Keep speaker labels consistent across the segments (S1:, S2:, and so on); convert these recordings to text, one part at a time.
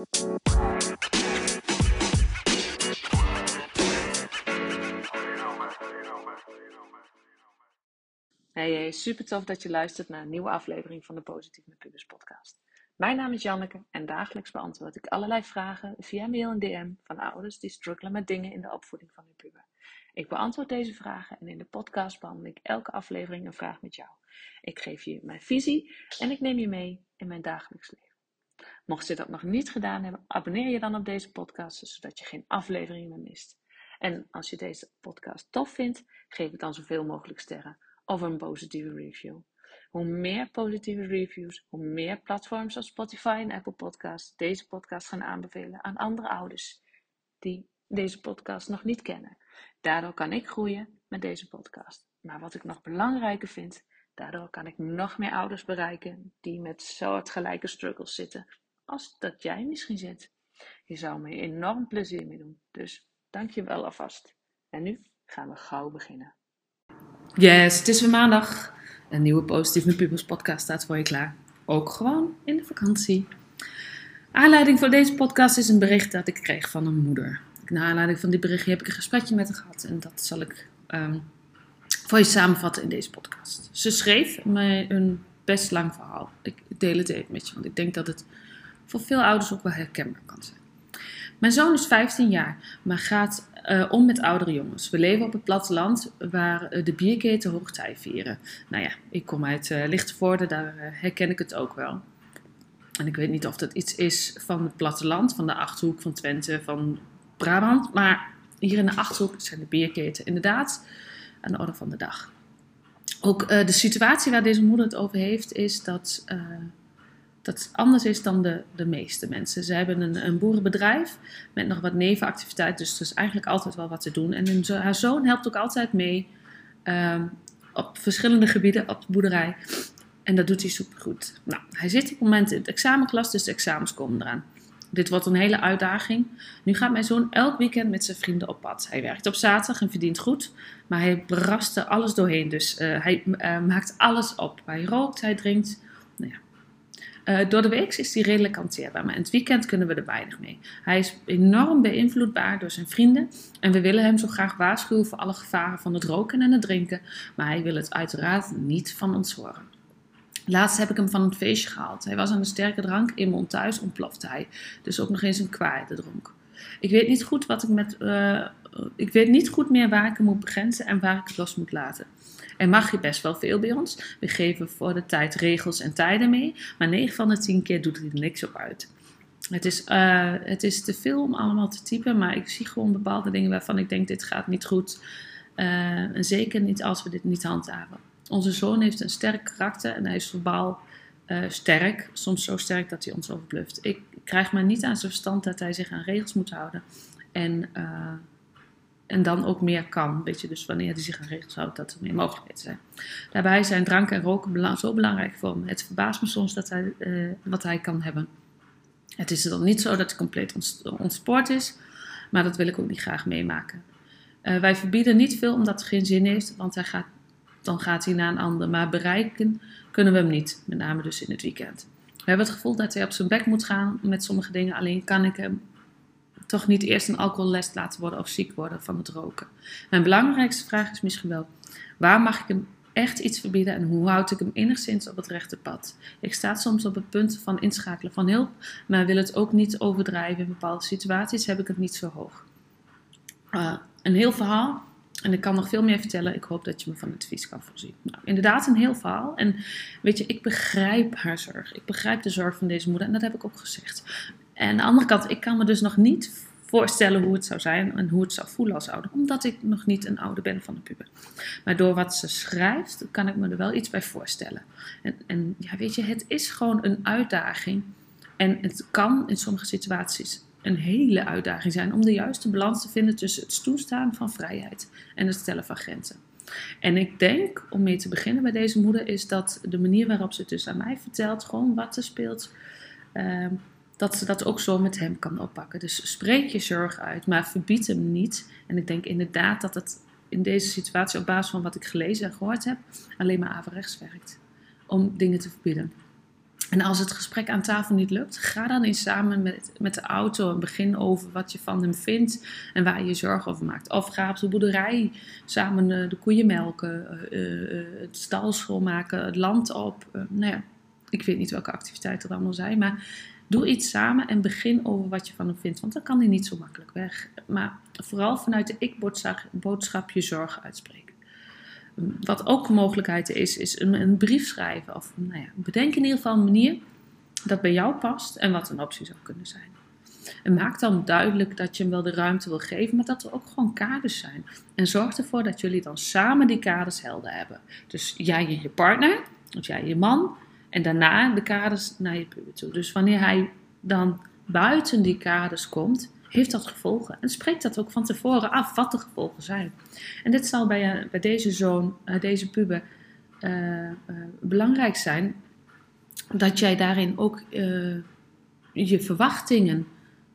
S1: Hey, hey, super tof dat je luistert naar een nieuwe aflevering van de Positief met Pubers podcast. Mijn naam is Janneke en dagelijks beantwoord ik allerlei vragen via mail en DM van ouders die struggelen met dingen in de opvoeding van hun puber. Ik beantwoord deze vragen en in de podcast behandel ik elke aflevering een vraag met jou. Ik geef je mijn visie en ik neem je mee in mijn dagelijks leven. Mocht je dat nog niet gedaan hebben, abonneer je dan op deze podcast, zodat je geen aflevering meer mist. En als je deze podcast tof vindt, geef het dan zoveel mogelijk sterren of een positieve review. Hoe meer positieve reviews, hoe meer platforms als Spotify en Apple Podcasts deze podcast gaan aanbevelen aan andere ouders die deze podcast nog niet kennen. Daardoor kan ik groeien met deze podcast. Maar wat ik nog belangrijker vind, daardoor kan ik nog meer ouders bereiken die met soortgelijke struggles zitten als dat jij misschien zit. Je zou me enorm plezier mee doen. Dus dank je wel alvast. En nu gaan we gauw beginnen.
S2: Yes, het is weer maandag. Een nieuwe Positief met Pubers podcast staat voor je klaar. Ook gewoon in de vakantie. Aanleiding voor deze podcast is een bericht dat ik kreeg van een moeder. Naar aanleiding van dit berichtje heb ik een gesprekje met haar gehad. En dat zal ik ehm, voor je samenvatten in deze podcast. Ze schreef mij een best lang verhaal. Ik deel het even met je, want ik denk dat het voor veel ouders ook wel herkenbaar kan zijn. Mijn zoon is 15 jaar, maar gaat uh, om met oudere jongens. We leven op het platteland waar uh, de bierketen hoogtij vieren. Nou ja, ik kom uit uh, Lichtenvoorde, daar herken ik het ook wel. En ik weet niet of dat iets is van het platteland, van de Achterhoek, van Twente, van Brabant. Maar hier in de Achterhoek zijn de bierketen inderdaad aan de orde van de dag. Ook de situatie waar deze moeder het over heeft, is dat dat anders is dan de, de meeste mensen. Ze hebben een, een boerenbedrijf met nog wat nevenactiviteit, dus er is eigenlijk altijd wel wat te doen. En haar zoon helpt ook altijd mee um, op verschillende gebieden op de boerderij. En dat doet hij supergoed. Nou, hij zit op het moment in het examenklas, dus de examens komen eraan. Dit wordt een hele uitdaging. Nu gaat mijn zoon elk weekend met zijn vrienden op pad. Hij werkt op zaterdag en verdient goed, maar hij brast er alles doorheen. Dus uh, hij uh, maakt alles op. Hij rookt, hij drinkt. Uh, door de week is hij redelijk hanteerbaar, maar in het weekend kunnen we er weinig mee. Hij is enorm beïnvloedbaar door zijn vrienden en we willen hem zo graag waarschuwen voor alle gevaren van het roken en het drinken, maar hij wil het uiteraard niet van ons horen. Laatst heb ik hem van een feestje gehaald. Hij was aan de sterke drank, eenmaal thuis ontplofte hij, dus ook nog eens een kwaade dronk. Ik weet niet goed wat ik met. Uh, ik weet niet goed meer waar ik hem moet begrenzen en waar ik het los moet laten. Er mag je best wel veel bij ons. We geven voor de tijd regels en tijden mee, maar 9 van de 10 keer doet er niks op uit. Het is, uh, het is te veel om allemaal te typen, maar ik zie gewoon bepaalde dingen waarvan ik denk: dit gaat niet goed. Uh, en zeker niet als we dit niet handhaven. Onze zoon heeft een sterk karakter en hij is verbaal uh, sterk. Soms zo sterk dat hij ons overbluft. Ik krijg maar niet aan zijn verstand dat hij zich aan regels moet houden. En en dan ook meer kan. Weet je, dus wanneer hij zich aan regels houdt, dat er meer mogelijkheden zijn. Daarbij zijn drank en roken zo belangrijk voor hem. Het verbaast me soms dat hij, uh, wat hij kan hebben. Het is dan niet zo dat hij compleet ontspoord is, maar dat wil ik ook niet graag meemaken. Uh, wij verbieden niet veel omdat het geen zin heeft, want hij gaat, dan gaat hij naar een ander. Maar bereiken kunnen we hem niet, met name dus in het weekend. We hebben het gevoel dat hij op zijn bek moet gaan met sommige dingen, alleen kan ik hem toch niet eerst een alcoholles laten worden of ziek worden van het roken. Mijn belangrijkste vraag is misschien wel: waar mag ik hem echt iets verbieden en hoe houd ik hem enigszins op het rechte pad? Ik sta soms op het punt van inschakelen van hulp, maar wil het ook niet overdrijven. In bepaalde situaties heb ik het niet zo hoog. Uh, een heel verhaal. En ik kan nog veel meer vertellen. Ik hoop dat je me van advies kan voorzien. Nou, inderdaad, een heel verhaal. En weet je, ik begrijp haar zorg. Ik begrijp de zorg van deze moeder. En dat heb ik ook gezegd. En aan de andere kant, ik kan me dus nog niet voorstellen hoe het zou zijn en hoe het zou voelen als ouder, omdat ik nog niet een ouder ben van de puber. Maar door wat ze schrijft, kan ik me er wel iets bij voorstellen. En, en ja, weet je, het is gewoon een uitdaging. En het kan in sommige situaties een hele uitdaging zijn om de juiste balans te vinden tussen het toestaan van vrijheid en het stellen van grenzen. En ik denk, om mee te beginnen bij deze moeder, is dat de manier waarop ze het dus aan mij vertelt, gewoon wat er speelt, uh, dat ze dat ook zo met hem kan oppakken. Dus spreek je zorg uit, maar verbied hem niet. En ik denk inderdaad dat het in deze situatie, op basis van wat ik gelezen en gehoord heb, alleen maar averechts werkt om dingen te verbieden. En als het gesprek aan tafel niet lukt, ga dan eens samen met, met de auto en begin over wat je van hem vindt en waar je je zorgen over maakt. Of ga op de boerderij samen eh, de koeien melken, uh, uh, het stal schoonmaken, het land op. nou ja, ik weet niet welke activiteiten er allemaal zijn, maar doe iets samen en begin over wat je van hem vindt, want dan kan hij niet zo makkelijk weg. Maar vooral vanuit de ik-boodschap je zorgen uitspreken. Wat ook een mogelijkheid is, is een, een brief schrijven. Of nou ja, bedenk in ieder geval een manier dat bij jou past en wat een optie zou kunnen zijn. En maak dan duidelijk dat je hem wel de ruimte wil geven, maar dat er ook gewoon kaders zijn. En zorg ervoor dat jullie dan samen die kaders helder hebben. Dus jij en je partner, of jij en je man, en daarna de kaders naar je puber toe. Dus wanneer hij dan buiten die kaders komt, heeft dat gevolgen. En spreek dat ook van tevoren af wat de gevolgen zijn. En dit zal bij, eh, bij deze zoon, uh, deze puber, uh, belangrijk zijn. Dat jij daarin ook je verwachtingen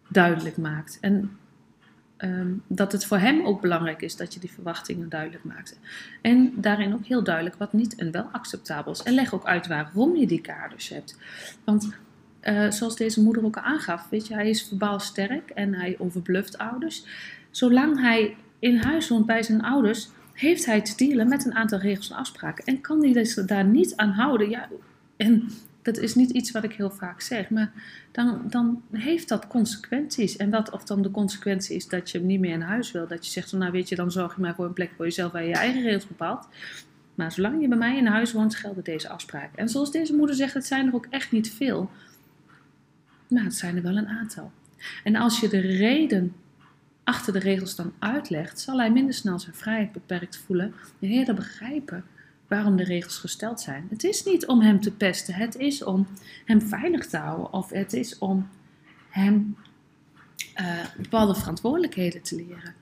S2: duidelijk maakt. En ehm, dat het voor hem ook belangrijk is dat je die verwachtingen duidelijk maakt. En daarin ook heel duidelijk wat niet en wel acceptabel is. En leg ook uit waarom je die kaders hebt. Want uh, zoals deze moeder ook aangaf, weet je, hij is verbaal sterk en hij overbluft ouders. Zolang hij in huis woont bij zijn ouders, heeft hij te dealen met een aantal regels en afspraken. En kan hij zich daar niet aan houden? Ja, en dat is niet iets wat ik heel vaak zeg, maar dan, dan heeft dat consequenties. En wat of dan de consequentie is dat je hem niet meer in huis wil. Dat je zegt, van, nou weet je, dan zorg je maar voor een plek voor jezelf waar je je eigen regels bepaalt. Maar zolang je bij mij in huis woont, gelden deze afspraken. En zoals deze moeder zegt, het zijn er ook echt niet veel. Maar het zijn er wel een aantal. En als je de reden achter de regels dan uitlegt, zal hij minder snel zijn vrijheid beperkt voelen en eerder begrijpen waarom de regels gesteld zijn. Het is niet om hem te pesten, het is om hem veilig te houden of het is om hem uh, bepaalde verantwoordelijkheden te leren.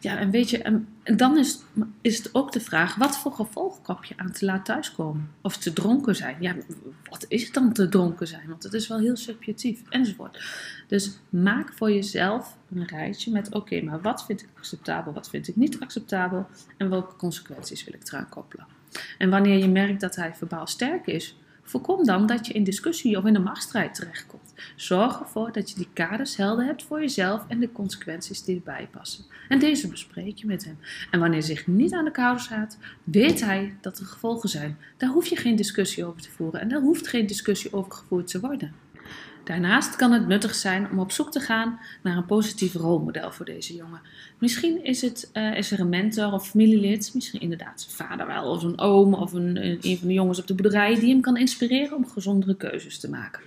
S2: Ja, en weet je, en, dan is, is het ook de vraag: wat voor gevolg kap je aan te laat thuiskomen? Of te dronken zijn? Ja, wat is het dan te dronken zijn? Want het is wel heel subjectief, enzovoort. Dus maak voor jezelf een rijtje met: oké, maar wat vind ik acceptabel, wat vind ik niet acceptabel en welke consequenties wil ik eraan koppelen? En wanneer je merkt dat hij verbaal sterk is, Voorkom dan dat je in discussie of in een machtsstrijd terechtkomt. Zorg ervoor dat je die kaders helder hebt voor jezelf en de consequenties die erbij passen. En deze bespreek je met hem. En wanneer zich niet aan de kaders gaat, weet hij dat er gevolgen zijn. Daar hoef je geen discussie over te voeren en daar hoeft geen discussie over gevoerd te worden. Daarnaast kan het nuttig zijn om op zoek te gaan naar een positief rolmodel voor deze jongen. Misschien is, het, uh, is er een mentor of familielid, misschien inderdaad zijn vader wel, of een oom of een, een van de jongens op de boerderij, die hem kan inspireren om gezondere keuzes te maken.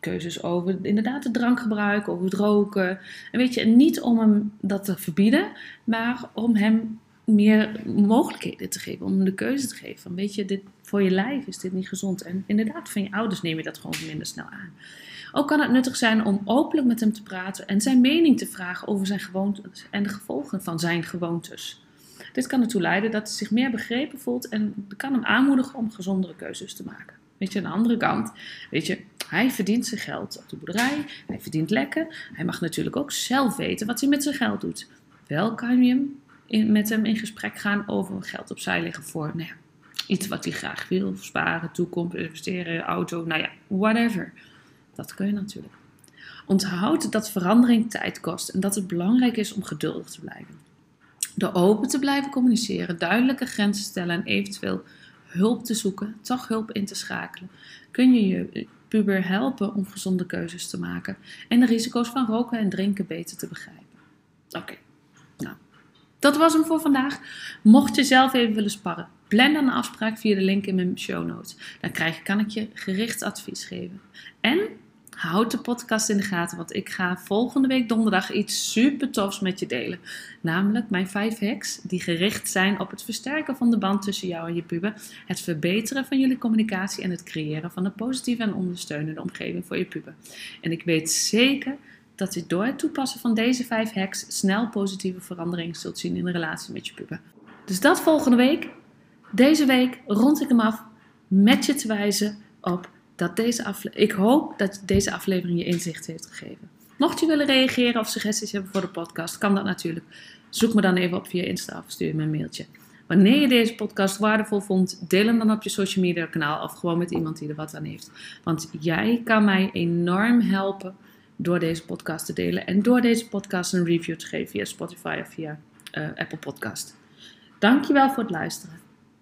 S2: Keuzes over inderdaad het drankgebruik, over het roken. En weet je, niet om hem dat te verbieden, maar om hem meer mogelijkheden te geven, om hem de keuze te geven. Weet je, dit, voor je lijf is dit niet gezond. En inderdaad, van je ouders neem je dat gewoon minder snel aan. Ook kan het nuttig zijn om openlijk met hem te praten en zijn mening te vragen over zijn gewoontes en de gevolgen van zijn gewoontes. Dit kan ertoe leiden dat hij zich meer begrepen voelt en kan hem aanmoedigen om gezondere keuzes te maken. Weet je, aan de andere kant, weet je, hij verdient zijn geld op de boerderij, hij verdient lekker. Hij mag natuurlijk ook zelf weten wat hij met zijn geld doet. Wel kan je hem met hem in gesprek gaan over geld opzij leggen voor nou ja, iets wat hij graag wil, sparen, toekomst, investeren, auto, nou ja, whatever. Dat kun je natuurlijk. Onthoud dat verandering tijd kost en dat het belangrijk is om geduldig te blijven. Door open te blijven communiceren, duidelijke grenzen stellen en eventueel hulp te zoeken, toch hulp in te schakelen, kun je je puber helpen om gezonde keuzes te maken en de risico's van roken en drinken beter te begrijpen. Oké, nou, dat was hem voor vandaag. Mocht je zelf even willen sparren, plan dan een afspraak via de link in mijn show notes. Dan krijg, kan ik je gericht advies geven. En houd de podcast in de gaten, want ik ga volgende week donderdag iets super tofs met je delen. Namelijk mijn vijf hacks die gericht zijn op het versterken van de band tussen jou en je puber, het verbeteren van jullie communicatie en het creëren van een positieve en ondersteunende omgeving voor je puber. En ik weet zeker dat je door het toepassen van deze vijf hacks snel positieve veranderingen zult zien in de relatie met je puber. Dus dat volgende week. Deze week rond ik hem af met je te wijzen op dat deze aflevering. Ik hoop dat deze aflevering je inzicht heeft gegeven. Mocht je willen reageren of suggesties hebben voor de podcast, kan dat natuurlijk. Zoek me dan even op via Insta of stuur me een mailtje. Wanneer je deze podcast waardevol vond, deel hem dan op je social media kanaal of gewoon met iemand die er wat aan heeft. Want jij kan mij enorm helpen door deze podcast te delen en door deze podcast een review te geven via Spotify of via uh, Apple Podcast. Dankjewel voor het luisteren